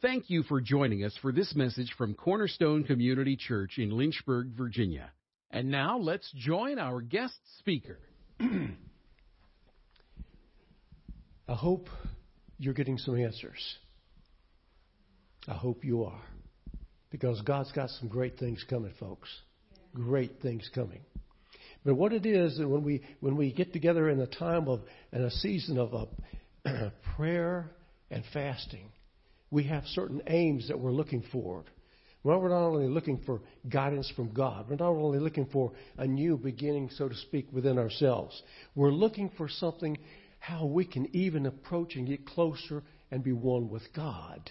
Thank you for joining us for this message from Cornerstone Community Church in Lynchburg, Virginia. And now let's join our guest speaker. I hope you're getting some answers. I hope you are. Because God's got some great things coming, folks. Great things coming. But what it is, that when we when we get together in a time of in a season of uh, a prayer and fasting, we have certain aims that we're looking for. Well, we're not only looking for guidance from God, we're not only looking for a new beginning, so to speak, within ourselves. We're looking for something how we can even approach and get closer and be one with God.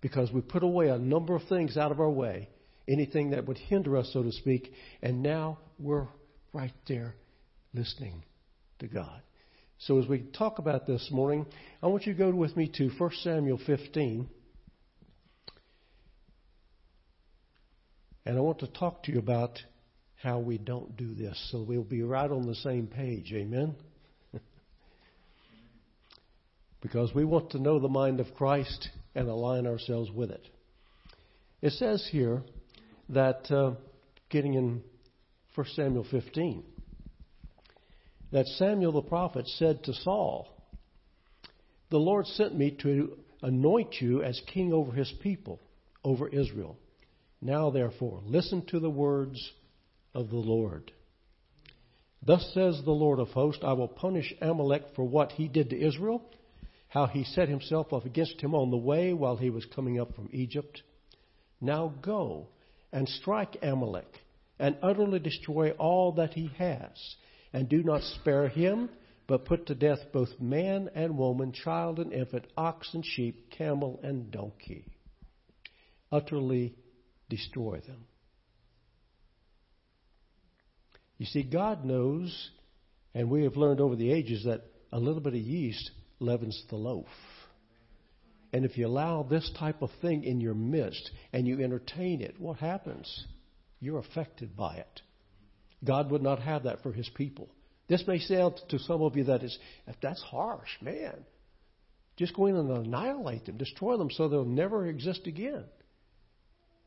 Because we put away a number of things out of our way, anything that would hinder us, so to speak, and now we're right there listening to God. So as we talk about this morning, I want you to go with me to 1 Samuel 15. And I want to talk to you about how we don't do this so we'll be right on the same page. Amen? because we want to know the mind of Christ and align ourselves with it. It says here that, uh, getting in 1 Samuel 15, that Samuel the prophet said to Saul, The Lord sent me to anoint you as king over his people, over Israel. Now, therefore, listen to the words of the Lord. Thus says the Lord of hosts, I will punish Amalek for what he did to Israel, how he set himself up against him on the way while he was coming up from Egypt. Now go and strike Amalek and utterly destroy all that he has and do not spare him, but put to death both man and woman, child and infant, ox and sheep, camel and donkey. Utterly destroy them. You see, God knows, and we have learned over the ages, that a little bit of yeast leavens the loaf. And if you allow this type of thing in your midst and you entertain it, what happens? You're affected by it. God would not have that for his people. This may sound to some of you that is that's harsh, man. Just go in and annihilate them, destroy them so they'll never exist again.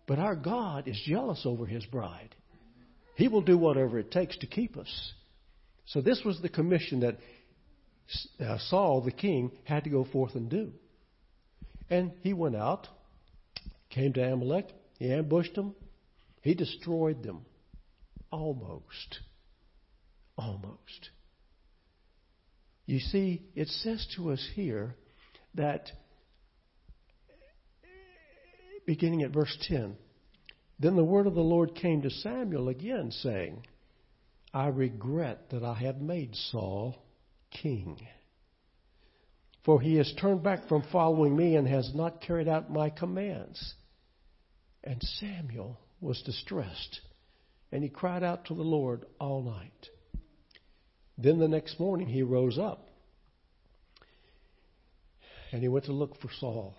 But our God is jealous over his bride. He will do whatever it takes to keep us. So this was the commission that uh, Saul, the king, had to go forth and do. And he went out, came to Amalek, he ambushed them, he destroyed them. Almost. Almost. You see, it says to us here that, beginning at verse 10, then the word of the Lord came to Samuel again, saying, I regret that I have made Saul king. For he has turned back from following me and has not carried out my commands. And Samuel was distressed and he cried out to the Lord all night. Then the next morning he rose up and he went to look for Saul.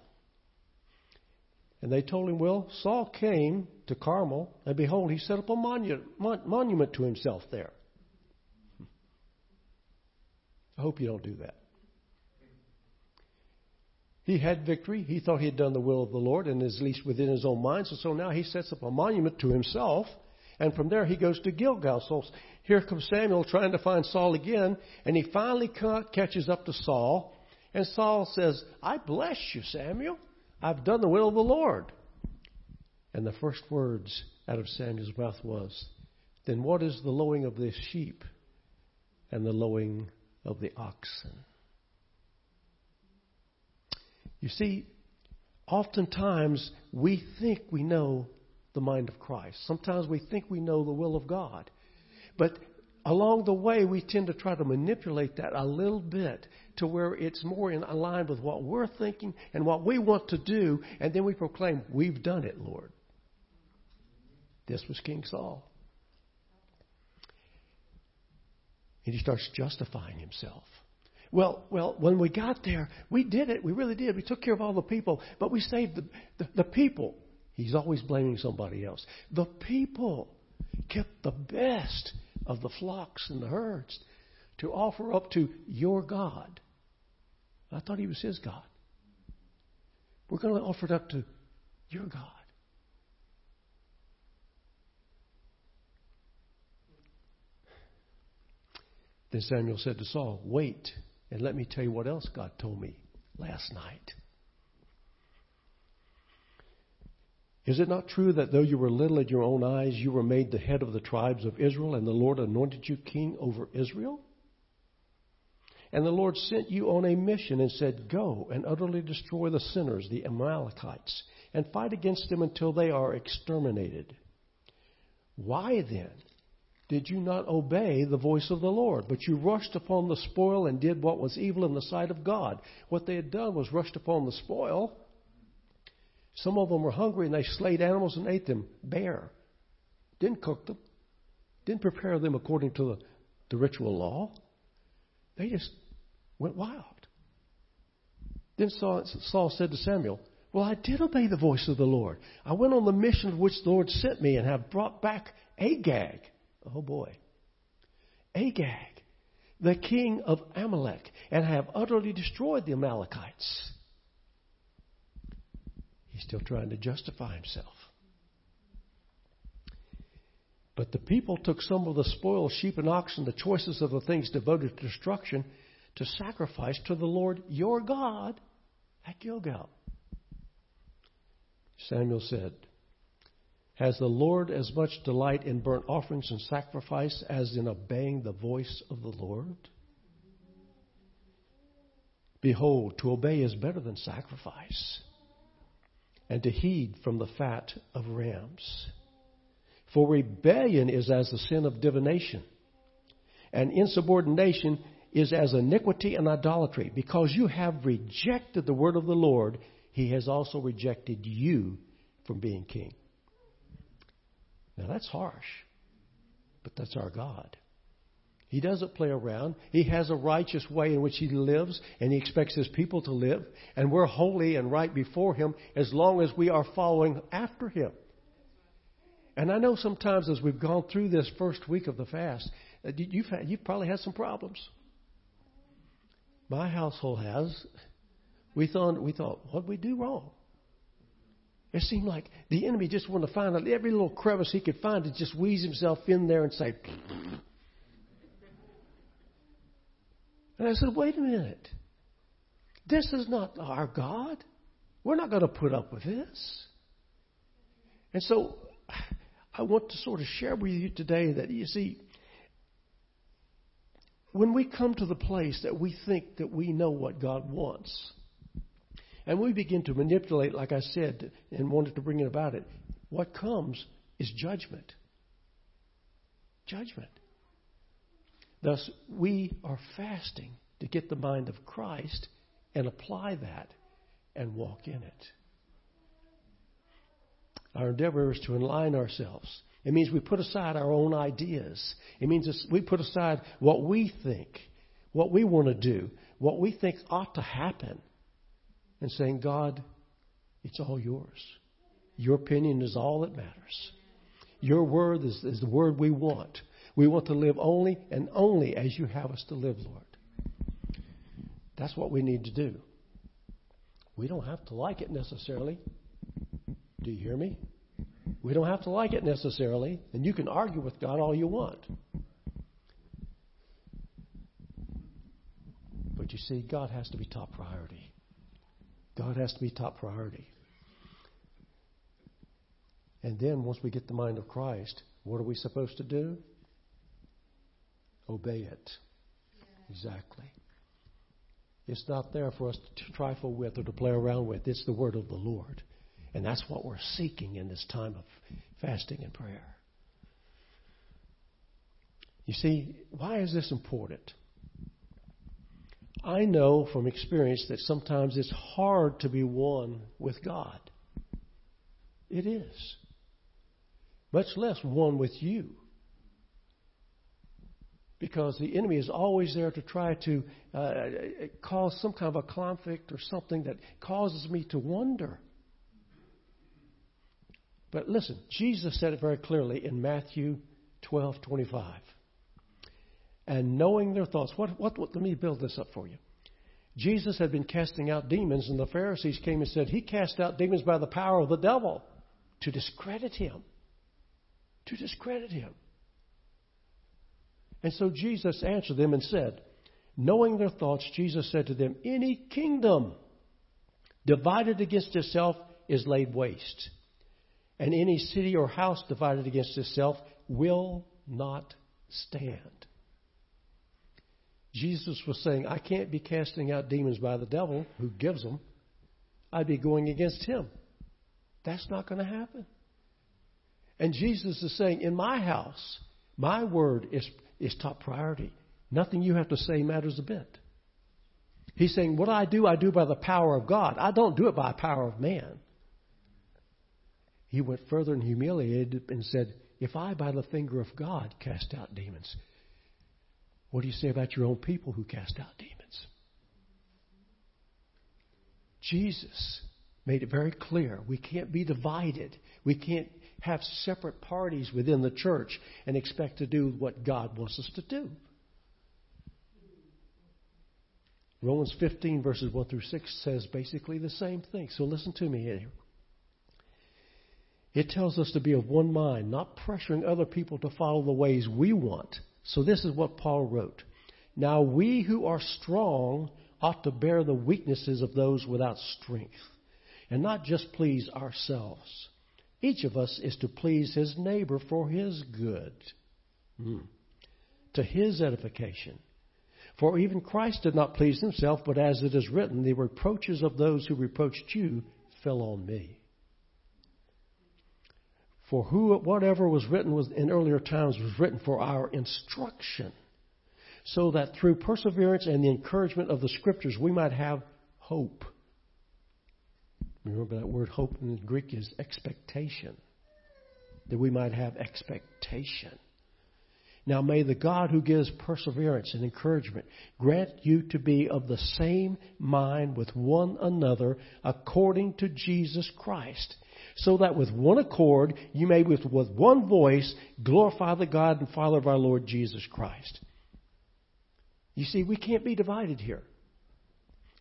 And they told him, Well, Saul came to Carmel, and behold, he set up a monu- mon- monument to himself there. I hope you don't do that. He had victory. He thought he had done the will of the Lord, and is at least within his own mind. So, so now he sets up a monument to himself and from there, he goes to Gilgal. So here comes Samuel trying to find Saul again. And he finally catches up to Saul. And Saul says, I bless you, Samuel. I've done the will of the Lord. And the first words out of Samuel's mouth was, Then what is the lowing of the sheep and the lowing of the oxen? You see, oftentimes we think we know the mind of Christ. Sometimes we think we know the will of God. But along the way, we tend to try to manipulate that a little bit to where it's more in line with what we're thinking and what we want to do, and then we proclaim, We've done it, Lord. This was King Saul. And he starts justifying himself. Well, well, when we got there, we did it. We really did. We took care of all the people, but we saved the, the, the people. He's always blaming somebody else. The people kept the best of the flocks and the herds to offer up to your God. I thought he was his God. We're going to offer it up to your God. Then Samuel said to Saul, Wait, and let me tell you what else God told me last night. Is it not true that though you were little in your own eyes, you were made the head of the tribes of Israel, and the Lord anointed you king over Israel? And the Lord sent you on a mission and said, Go and utterly destroy the sinners, the Amalekites, and fight against them until they are exterminated. Why then did you not obey the voice of the Lord, but you rushed upon the spoil and did what was evil in the sight of God? What they had done was rushed upon the spoil some of them were hungry and they slayed animals and ate them bare. Didn't cook them. Didn't prepare them according to the, the ritual law. They just went wild. Then Saul, Saul said to Samuel, Well, I did obey the voice of the Lord. I went on the mission of which the Lord sent me and have brought back Agag. Oh boy. Agag, the king of Amalek, and have utterly destroyed the Amalekites. He's still trying to justify himself. But the people took some of the spoiled sheep and oxen, the choices of the things devoted to destruction, to sacrifice to the Lord your God at Gilgal. Samuel said, Has the Lord as much delight in burnt offerings and sacrifice as in obeying the voice of the Lord? Behold, to obey is better than sacrifice and to heed from the fat of rams. For rebellion is as the sin of divination, and insubordination is as iniquity and idolatry. Because you have rejected the word of the Lord, he has also rejected you from being king. Now that's harsh, but that's our God. He doesn't play around. He has a righteous way in which he lives, and he expects his people to live. And we're holy and right before him as long as we are following after him. And I know sometimes as we've gone through this first week of the fast, uh, you've, had, you've probably had some problems. My household has. We thought, we thought, what did we do wrong? It seemed like the enemy just wanted to find out every little crevice he could find to just wheeze himself in there and say, And I said, wait a minute. This is not our God. We're not going to put up with this. And so I want to sort of share with you today that you see, when we come to the place that we think that we know what God wants, and we begin to manipulate, like I said, and wanted to bring it about it, what comes is judgment. Judgment. Thus, we are fasting to get the mind of Christ and apply that and walk in it. Our endeavor is to align ourselves. It means we put aside our own ideas. It means we put aside what we think, what we want to do, what we think ought to happen, and saying, God, it's all yours. Your opinion is all that matters. Your word is, is the word we want. We want to live only and only as you have us to live, Lord. That's what we need to do. We don't have to like it necessarily. Do you hear me? We don't have to like it necessarily, and you can argue with God all you want. But you see, God has to be top priority. God has to be top priority. And then once we get the mind of Christ, what are we supposed to do? Obey it. Exactly. It's not there for us to trifle with or to play around with. It's the word of the Lord. And that's what we're seeking in this time of fasting and prayer. You see, why is this important? I know from experience that sometimes it's hard to be one with God. It is. Much less one with you because the enemy is always there to try to uh, cause some kind of a conflict or something that causes me to wonder. But listen, Jesus said it very clearly in Matthew 12:25. And knowing their thoughts, what, what, what, let me build this up for you. Jesus had been casting out demons, and the Pharisees came and said, He cast out demons by the power of the devil to discredit him. To discredit him. And so Jesus answered them and said, Knowing their thoughts, Jesus said to them, Any kingdom divided against itself is laid waste, and any city or house divided against itself will not stand. Jesus was saying, I can't be casting out demons by the devil who gives them. I'd be going against him. That's not going to happen. And Jesus is saying, in my house, my word is, is top priority. Nothing you have to say matters a bit. He's saying, What I do, I do by the power of God. I don't do it by the power of man. He went further and humiliated and said, If I, by the finger of God, cast out demons, what do you say about your own people who cast out demons? Jesus made it very clear we can't be divided. We can't have separate parties within the church and expect to do what God wants us to do. Romans 15, verses 1 through 6 says basically the same thing. So listen to me here. It tells us to be of one mind, not pressuring other people to follow the ways we want. So this is what Paul wrote. Now we who are strong ought to bear the weaknesses of those without strength, and not just please ourselves. Each of us is to please his neighbor for his good, mm. to his edification. For even Christ did not please himself, but as it is written, the reproaches of those who reproached you fell on me. For who, whatever was written was in earlier times was written for our instruction, so that through perseverance and the encouragement of the Scriptures we might have hope. Remember that word hope in the Greek is expectation. That we might have expectation. Now may the God who gives perseverance and encouragement grant you to be of the same mind with one another according to Jesus Christ, so that with one accord you may with, with one voice glorify the God and Father of our Lord Jesus Christ. You see, we can't be divided here.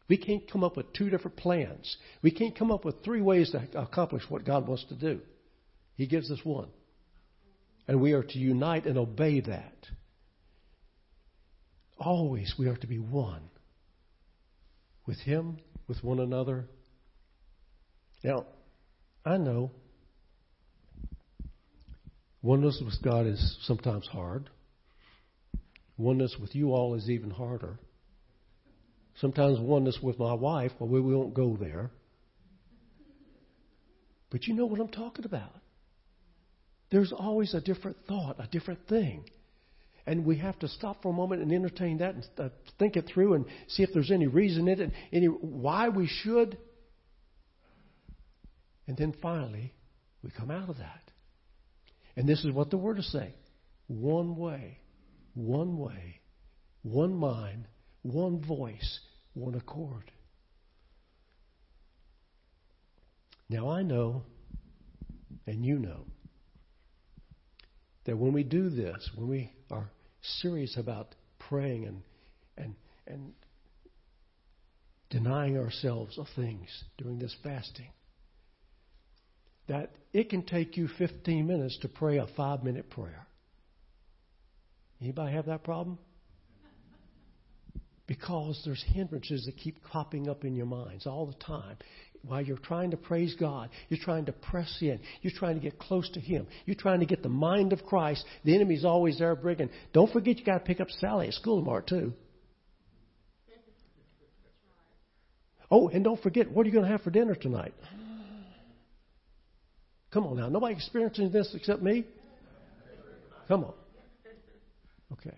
We can't come up with two different plans. We can't come up with three ways to accomplish what God wants to do. He gives us one. And we are to unite and obey that. Always we are to be one with Him, with one another. Now, I know oneness with God is sometimes hard. Oneness with you all is even harder. Sometimes oneness with my wife, well, we won't go there. But you know what I'm talking about. There's always a different thought, a different thing. And we have to stop for a moment and entertain that and uh, think it through and see if there's any reason in it, any why we should. And then finally, we come out of that. And this is what the Word is saying one way, one way, one mind, one voice, one accord. Now I know, and you know, that when we do this, when we are serious about praying and and and denying ourselves of things during this fasting, that it can take you 15 minutes to pray a five minute prayer. Anybody have that problem? Because there's hindrances that keep popping up in your minds all the time while you're trying to praise God, you're trying to press in, you're trying to get close to Him, you're trying to get the mind of Christ, the enemy's always there bringing. Don't forget you got to pick up Sally at school tomorrow too. Oh, and don't forget, what are you going to have for dinner tonight? Come on now, nobody experiencing this except me? Come on. Okay.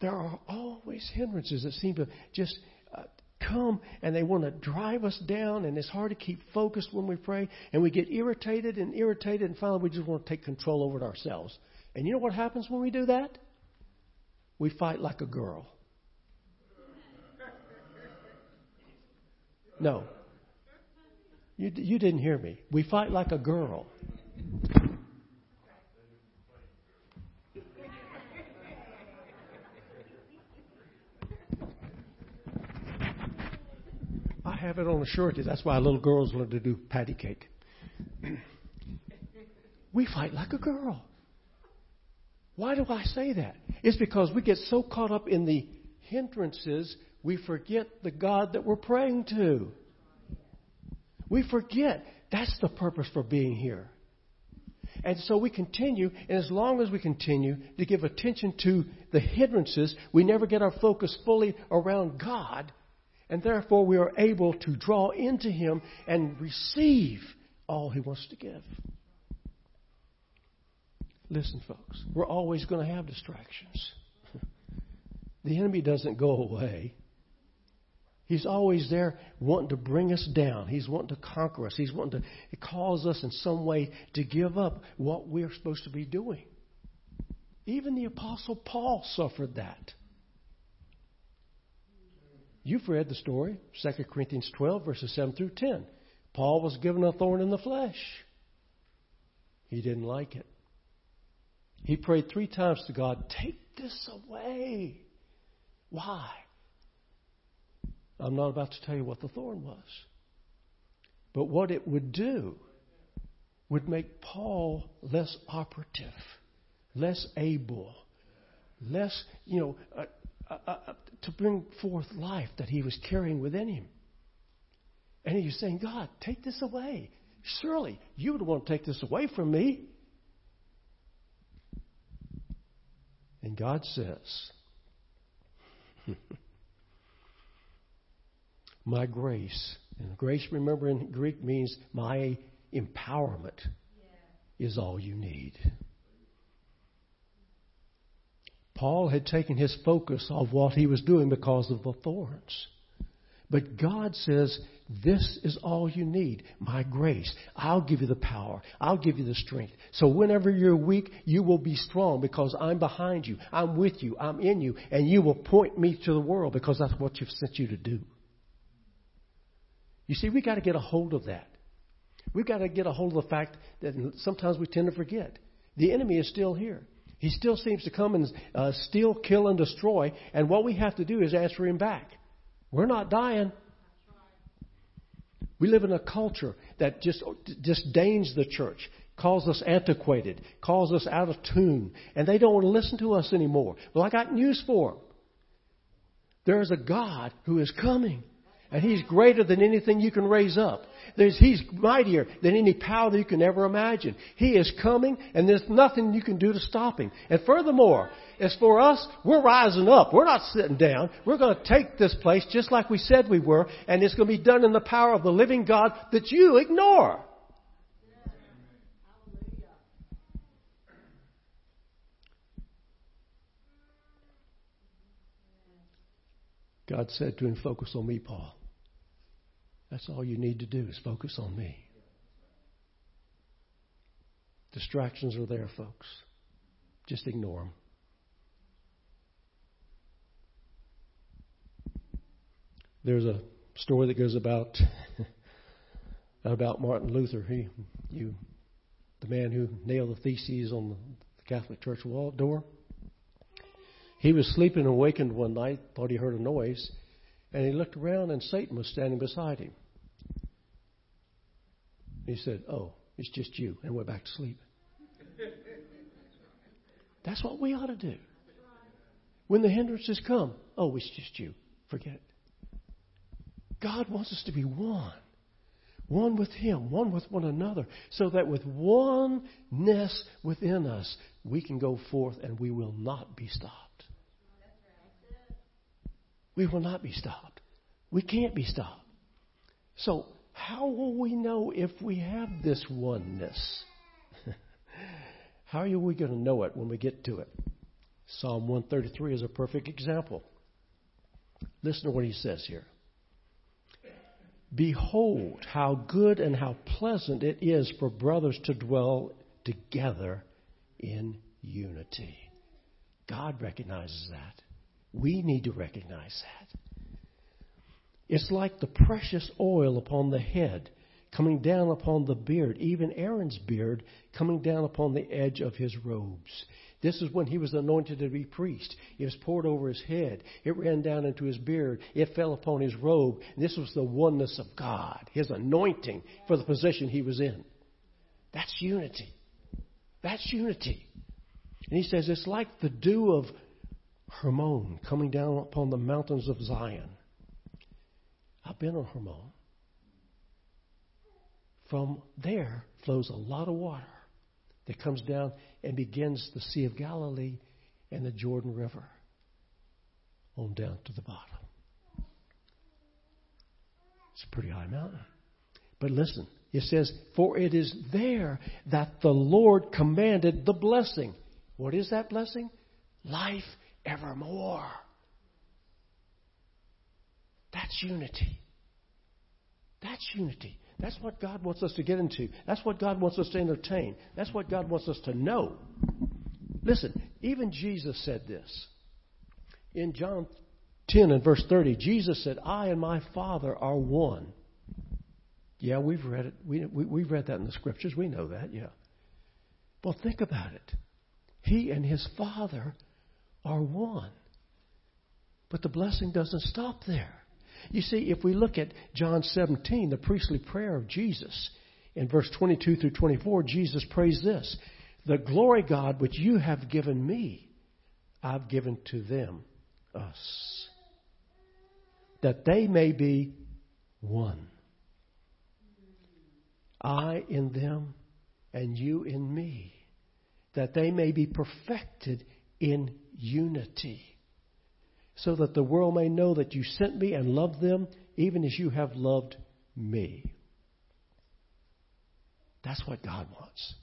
There are always hindrances that seem to just uh, come and they want to drive us down, and it's hard to keep focused when we pray, and we get irritated and irritated, and finally we just want to take control over it ourselves. And you know what happens when we do that? We fight like a girl. No. You, you didn't hear me. We fight like a girl. Have it on a surety. That's why little girls learn to do patty cake. we fight like a girl. Why do I say that? It's because we get so caught up in the hindrances, we forget the God that we're praying to. We forget that's the purpose for being here. And so we continue, and as long as we continue to give attention to the hindrances, we never get our focus fully around God, and therefore we are able to draw into Him and receive all He wants to give. Listen, folks, we're always going to have distractions. the enemy doesn't go away. He's always there wanting to bring us down. He's wanting to conquer us. He's wanting to cause us in some way to give up what we're supposed to be doing. Even the Apostle Paul suffered that. You've read the story, 2 Corinthians 12, verses 7 through 10. Paul was given a thorn in the flesh. He didn't like it. He prayed three times to God, Take this away. Why? I'm not about to tell you what the thorn was. But what it would do would make Paul less operative, less able, less, you know, uh, uh, uh, uh, to bring forth life that he was carrying within him. And he was saying, God, take this away. Surely you would want to take this away from me. And God says, my grace. And grace, remember, in Greek means my empowerment yeah. is all you need. Paul had taken his focus off what he was doing because of the thorns. But God says, This is all you need. My grace. I'll give you the power. I'll give you the strength. So whenever you're weak, you will be strong because I'm behind you. I'm with you. I'm in you. And you will point me to the world because that's what you've sent you to do. You see, we've got to get a hold of that. We've got to get a hold of the fact that sometimes we tend to forget. The enemy is still here. He still seems to come and uh, steal, kill, and destroy. And what we have to do is answer him back. We're not dying. We live in a culture that just disdains the church, calls us antiquated, calls us out of tune, and they don't want to listen to us anymore. Well, I got news for them. There's a God who is coming. And He's greater than anything you can raise up. There's, he's mightier than any power that you can ever imagine. He is coming, and there's nothing you can do to stop Him. And furthermore, as for us, we're rising up. We're not sitting down. We're going to take this place just like we said we were, and it's going to be done in the power of the living God that you ignore. God said to him, Focus on me, Paul. That's all you need to do is focus on me. Distractions are there, folks. Just ignore them. There's a story that goes about about Martin Luther. He, you, the man who nailed the theses on the Catholic Church wall door. He was sleeping and awakened one night, thought he heard a noise, and he looked around and Satan was standing beside him. He said, Oh, it's just you, and went back to sleep. That's what we ought to do. When the hindrances come, oh, it's just you. Forget it. God wants us to be one. One with Him, one with one another, so that with oneness within us, we can go forth and we will not be stopped. We will not be stopped. We can't be stopped. So how will we know if we have this oneness? How are we going to know it when we get to it? Psalm 133 is a perfect example. Listen to what he says here. Behold, how good and how pleasant it is for brothers to dwell together in unity. God recognizes that. We need to recognize that. It's like the precious oil upon the head coming down upon the beard, even Aaron's beard coming down upon the edge of his robes. This is when he was anointed to be priest. It was poured over his head. It ran down into his beard. It fell upon his robe. This was the oneness of God, his anointing for the position he was in. That's unity. That's unity. And he says it's like the dew of Hermon coming down upon the mountains of Zion. On Hermon. From there flows a lot of water that comes down and begins the Sea of Galilee and the Jordan River on down to the bottom. It's a pretty high mountain. But listen, it says, For it is there that the Lord commanded the blessing. What is that blessing? Life evermore. That's unity. That's unity. That's what God wants us to get into. That's what God wants us to entertain. That's what God wants us to know. Listen, even Jesus said this. In John 10 and verse 30, Jesus said, I and my Father are one. Yeah, we've read it. We, we, we've read that in the scriptures. We know that, yeah. Well, think about it. He and his Father are one. But the blessing doesn't stop there. You see, if we look at John 17, the priestly prayer of Jesus, in verse 22 through 24, Jesus prays this The glory, God, which you have given me, I've given to them, us, that they may be one. I in them, and you in me, that they may be perfected in unity so that the world may know that you sent me and loved them even as you have loved me. That's what God wants.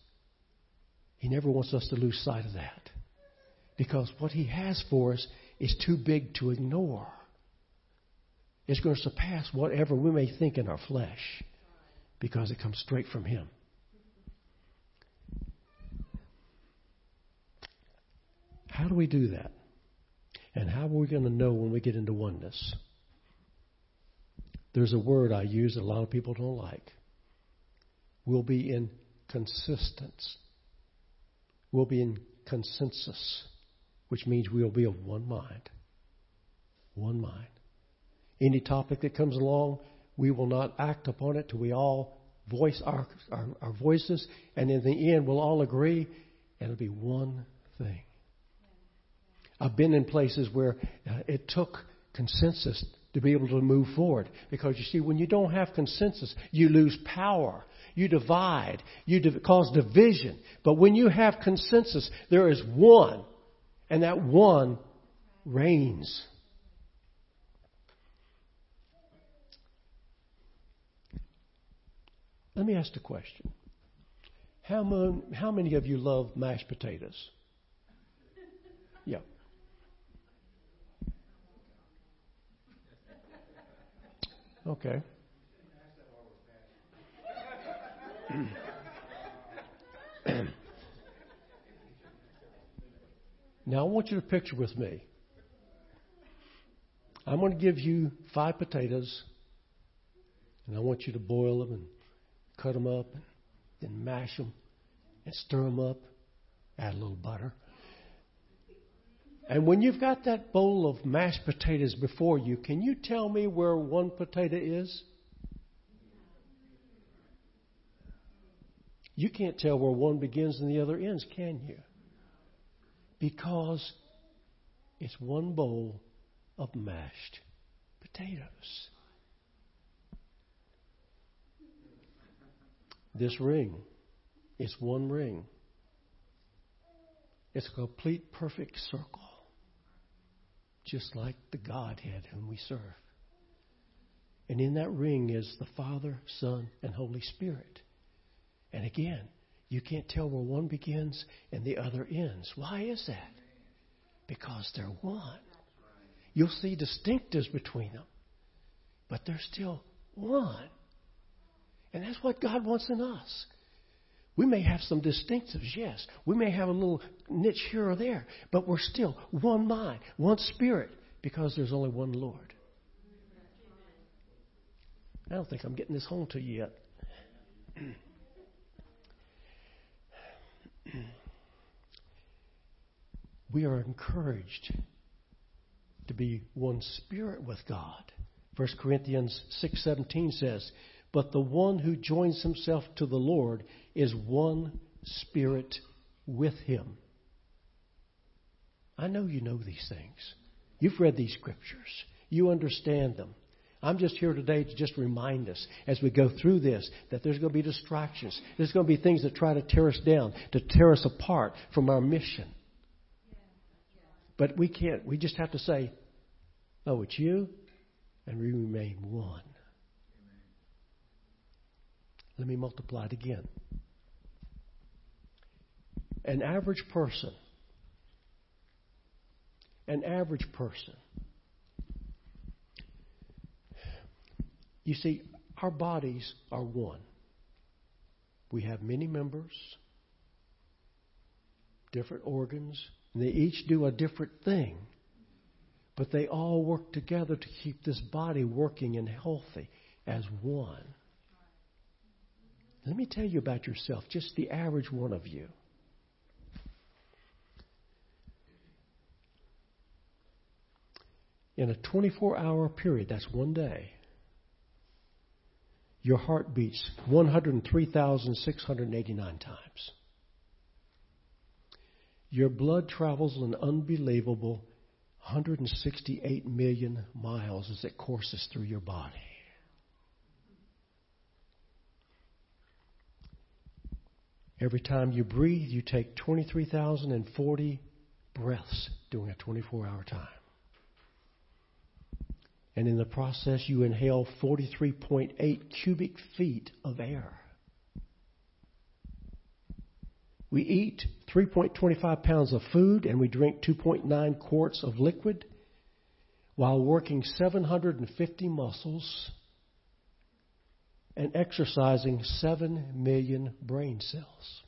He never wants us to lose sight of that. Because what He has for us is too big to ignore. It's going to surpass whatever we may think in our flesh because it comes straight from Him. How do we do that? And how are we going to know when we get into oneness? There's a word I use that a lot of people don't like. We'll be in consistence. We'll be in consensus, which means we'll be of one mind. One mind. Any topic that comes along, we will not act upon it till we all voice our, our, our voices, and in the end, we'll all agree, and it'll be one thing. I've been in places where uh, it took consensus to be able to move forward. Because you see, when you don't have consensus, you lose power. You divide. You div- cause division. But when you have consensus, there is one. And that one reigns. Let me ask a question. How many of you love mashed potatoes? Okay. now I want you to picture with me. I'm going to give you five potatoes, and I want you to boil them and cut them up, and then mash them and stir them up. Add a little butter. And when you've got that bowl of mashed potatoes before you, can you tell me where one potato is? You can't tell where one begins and the other ends, can you? Because it's one bowl of mashed potatoes. This ring is one ring. It's a complete perfect circle just like the Godhead whom we serve. And in that ring is the Father, Son, and Holy Spirit. And again, you can't tell where one begins and the other ends. Why is that? Because they're one. You'll see distinctives between them, but they're still one. And that's what God wants in us. We may have some distinctives, yes. We may have a little niche here or there, but we're still one mind, one spirit, because there's only one Lord. I don't think I'm getting this home to you yet. we are encouraged to be one spirit with God. 1 Corinthians 6:17 says, "But the one who joins himself to the Lord is one spirit with him." I know you know these things. You've read these scriptures. You understand them. I'm just here today to just remind us as we go through this that there's going to be distractions. There's going to be things that try to tear us down, to tear us apart from our mission. But we can't. We just have to say, oh, it's you, and we remain one. Let me multiply it again. An average person, an average person You see, our bodies are one. We have many members, different organs, and they each do a different thing. But they all work together to keep this body working and healthy as one. Let me tell you about yourself, just the average one of you. In a 24 hour period, that's one day, your heart beats 103,689 times. Your blood travels an unbelievable 168 million miles as it courses through your body. Every time you breathe, you take 23,040 breaths during a 24 hour time. And in the process, you inhale 43.8 cubic feet of air. We eat 3.25 pounds of food and we drink 2.9 quarts of liquid while working 750 muscles and exercising 7 million brain cells.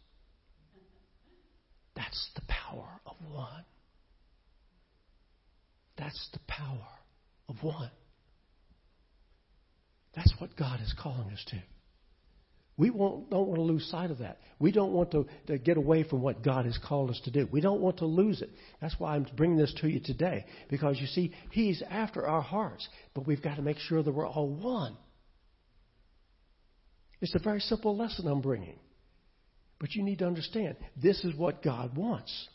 That's the power of one. That's the power of one. That's what God is calling us to. We won't, don't want to lose sight of that. We don't want to, to get away from what God has called us to do. We don't want to lose it. That's why I'm bringing this to you today. Because you see, He's after our hearts, but we've got to make sure that we're all one. It's a very simple lesson I'm bringing. But you need to understand this is what God wants.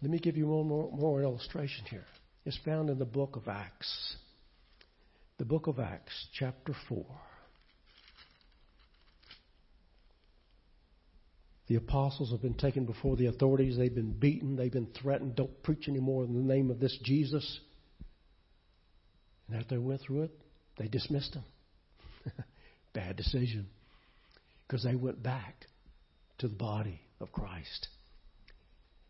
Let me give you one more, more illustration here. It's found in the book of Acts the book of Acts, chapter 4. The apostles have been taken before the authorities. They've been beaten. They've been threatened. Don't preach anymore in the name of this Jesus. And after they went through it, they dismissed him. Bad decision. Because they went back to the body of Christ.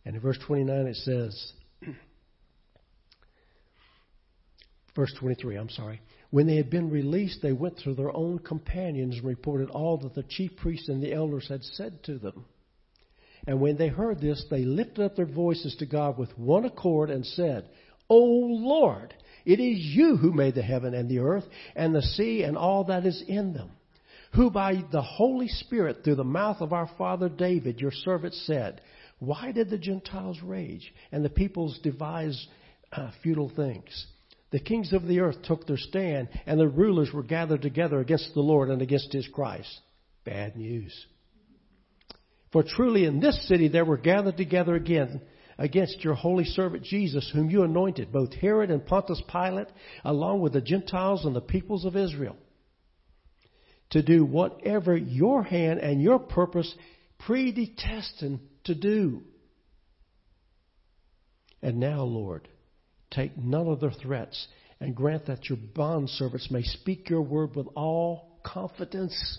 And in verse 29 it says, verse 23, I'm sorry. When they had been released, they went to their own companions and reported all that the chief priests and the elders had said to them. And when they heard this, they lifted up their voices to God with one accord and said, O Lord, it is you who made the heaven and the earth and the sea and all that is in them, who by the Holy Spirit through the mouth of our father David, your servant, said, Why did the Gentiles rage and the peoples devise uh, futile things? The kings of the earth took their stand, and the rulers were gathered together against the Lord and against his Christ. Bad news. For truly in this city there were gathered together again against your holy servant Jesus, whom you anointed, both Herod and Pontius Pilate, along with the Gentiles and the peoples of Israel, to do whatever your hand and your purpose predestined to do. And now, Lord, take none of their threats, and grant that your bondservants may speak your word with all confidence.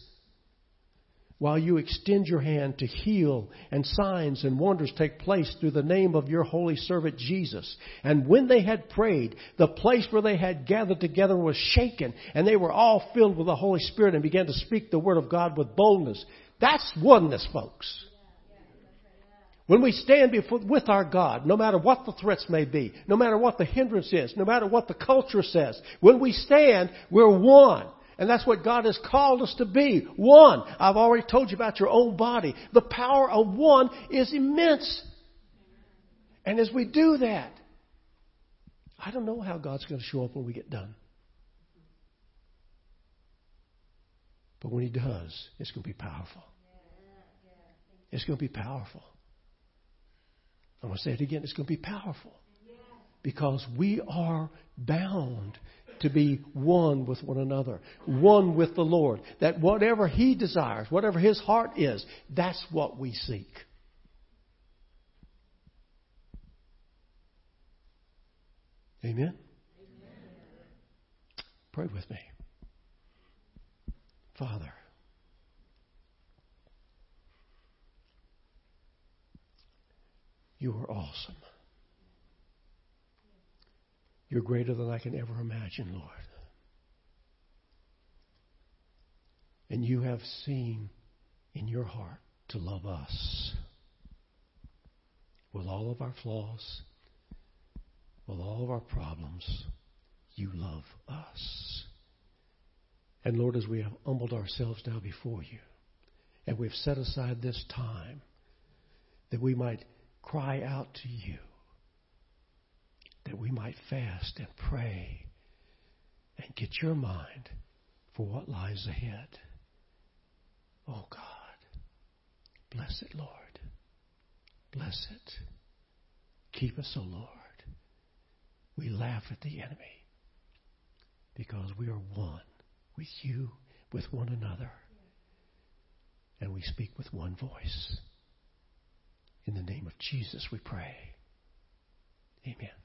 While you extend your hand to heal, and signs and wonders take place through the name of your holy servant Jesus. And when they had prayed, the place where they had gathered together was shaken, and they were all filled with the Holy Spirit and began to speak the word of God with boldness. That's oneness, folks. When we stand before, with our God, no matter what the threats may be, no matter what the hindrance is, no matter what the culture says, when we stand, we're one. And that's what God has called us to be. One. I've already told you about your own body. The power of one is immense. And as we do that, I don't know how God's going to show up when we get done. But when He does, it's going to be powerful. It's going to be powerful. I'm going to say it again. It's going to be powerful. Because we are bound to be one with one another, one with the Lord. That whatever He desires, whatever His heart is, that's what we seek. Amen? Amen? Pray with me. Father, you are awesome. You're greater than I can ever imagine, Lord. And you have seen in your heart to love us with all of our flaws, with all of our problems. You love us. And Lord, as we have humbled ourselves now before you, and we've set aside this time that we might cry out to you that we might fast and pray and get your mind for what lies ahead. Oh God, bless it, Lord. Bless it. Keep us, O oh Lord. We laugh at the enemy because we are one with you, with one another, and we speak with one voice. In the name of Jesus, we pray. Amen.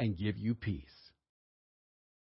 and give you peace.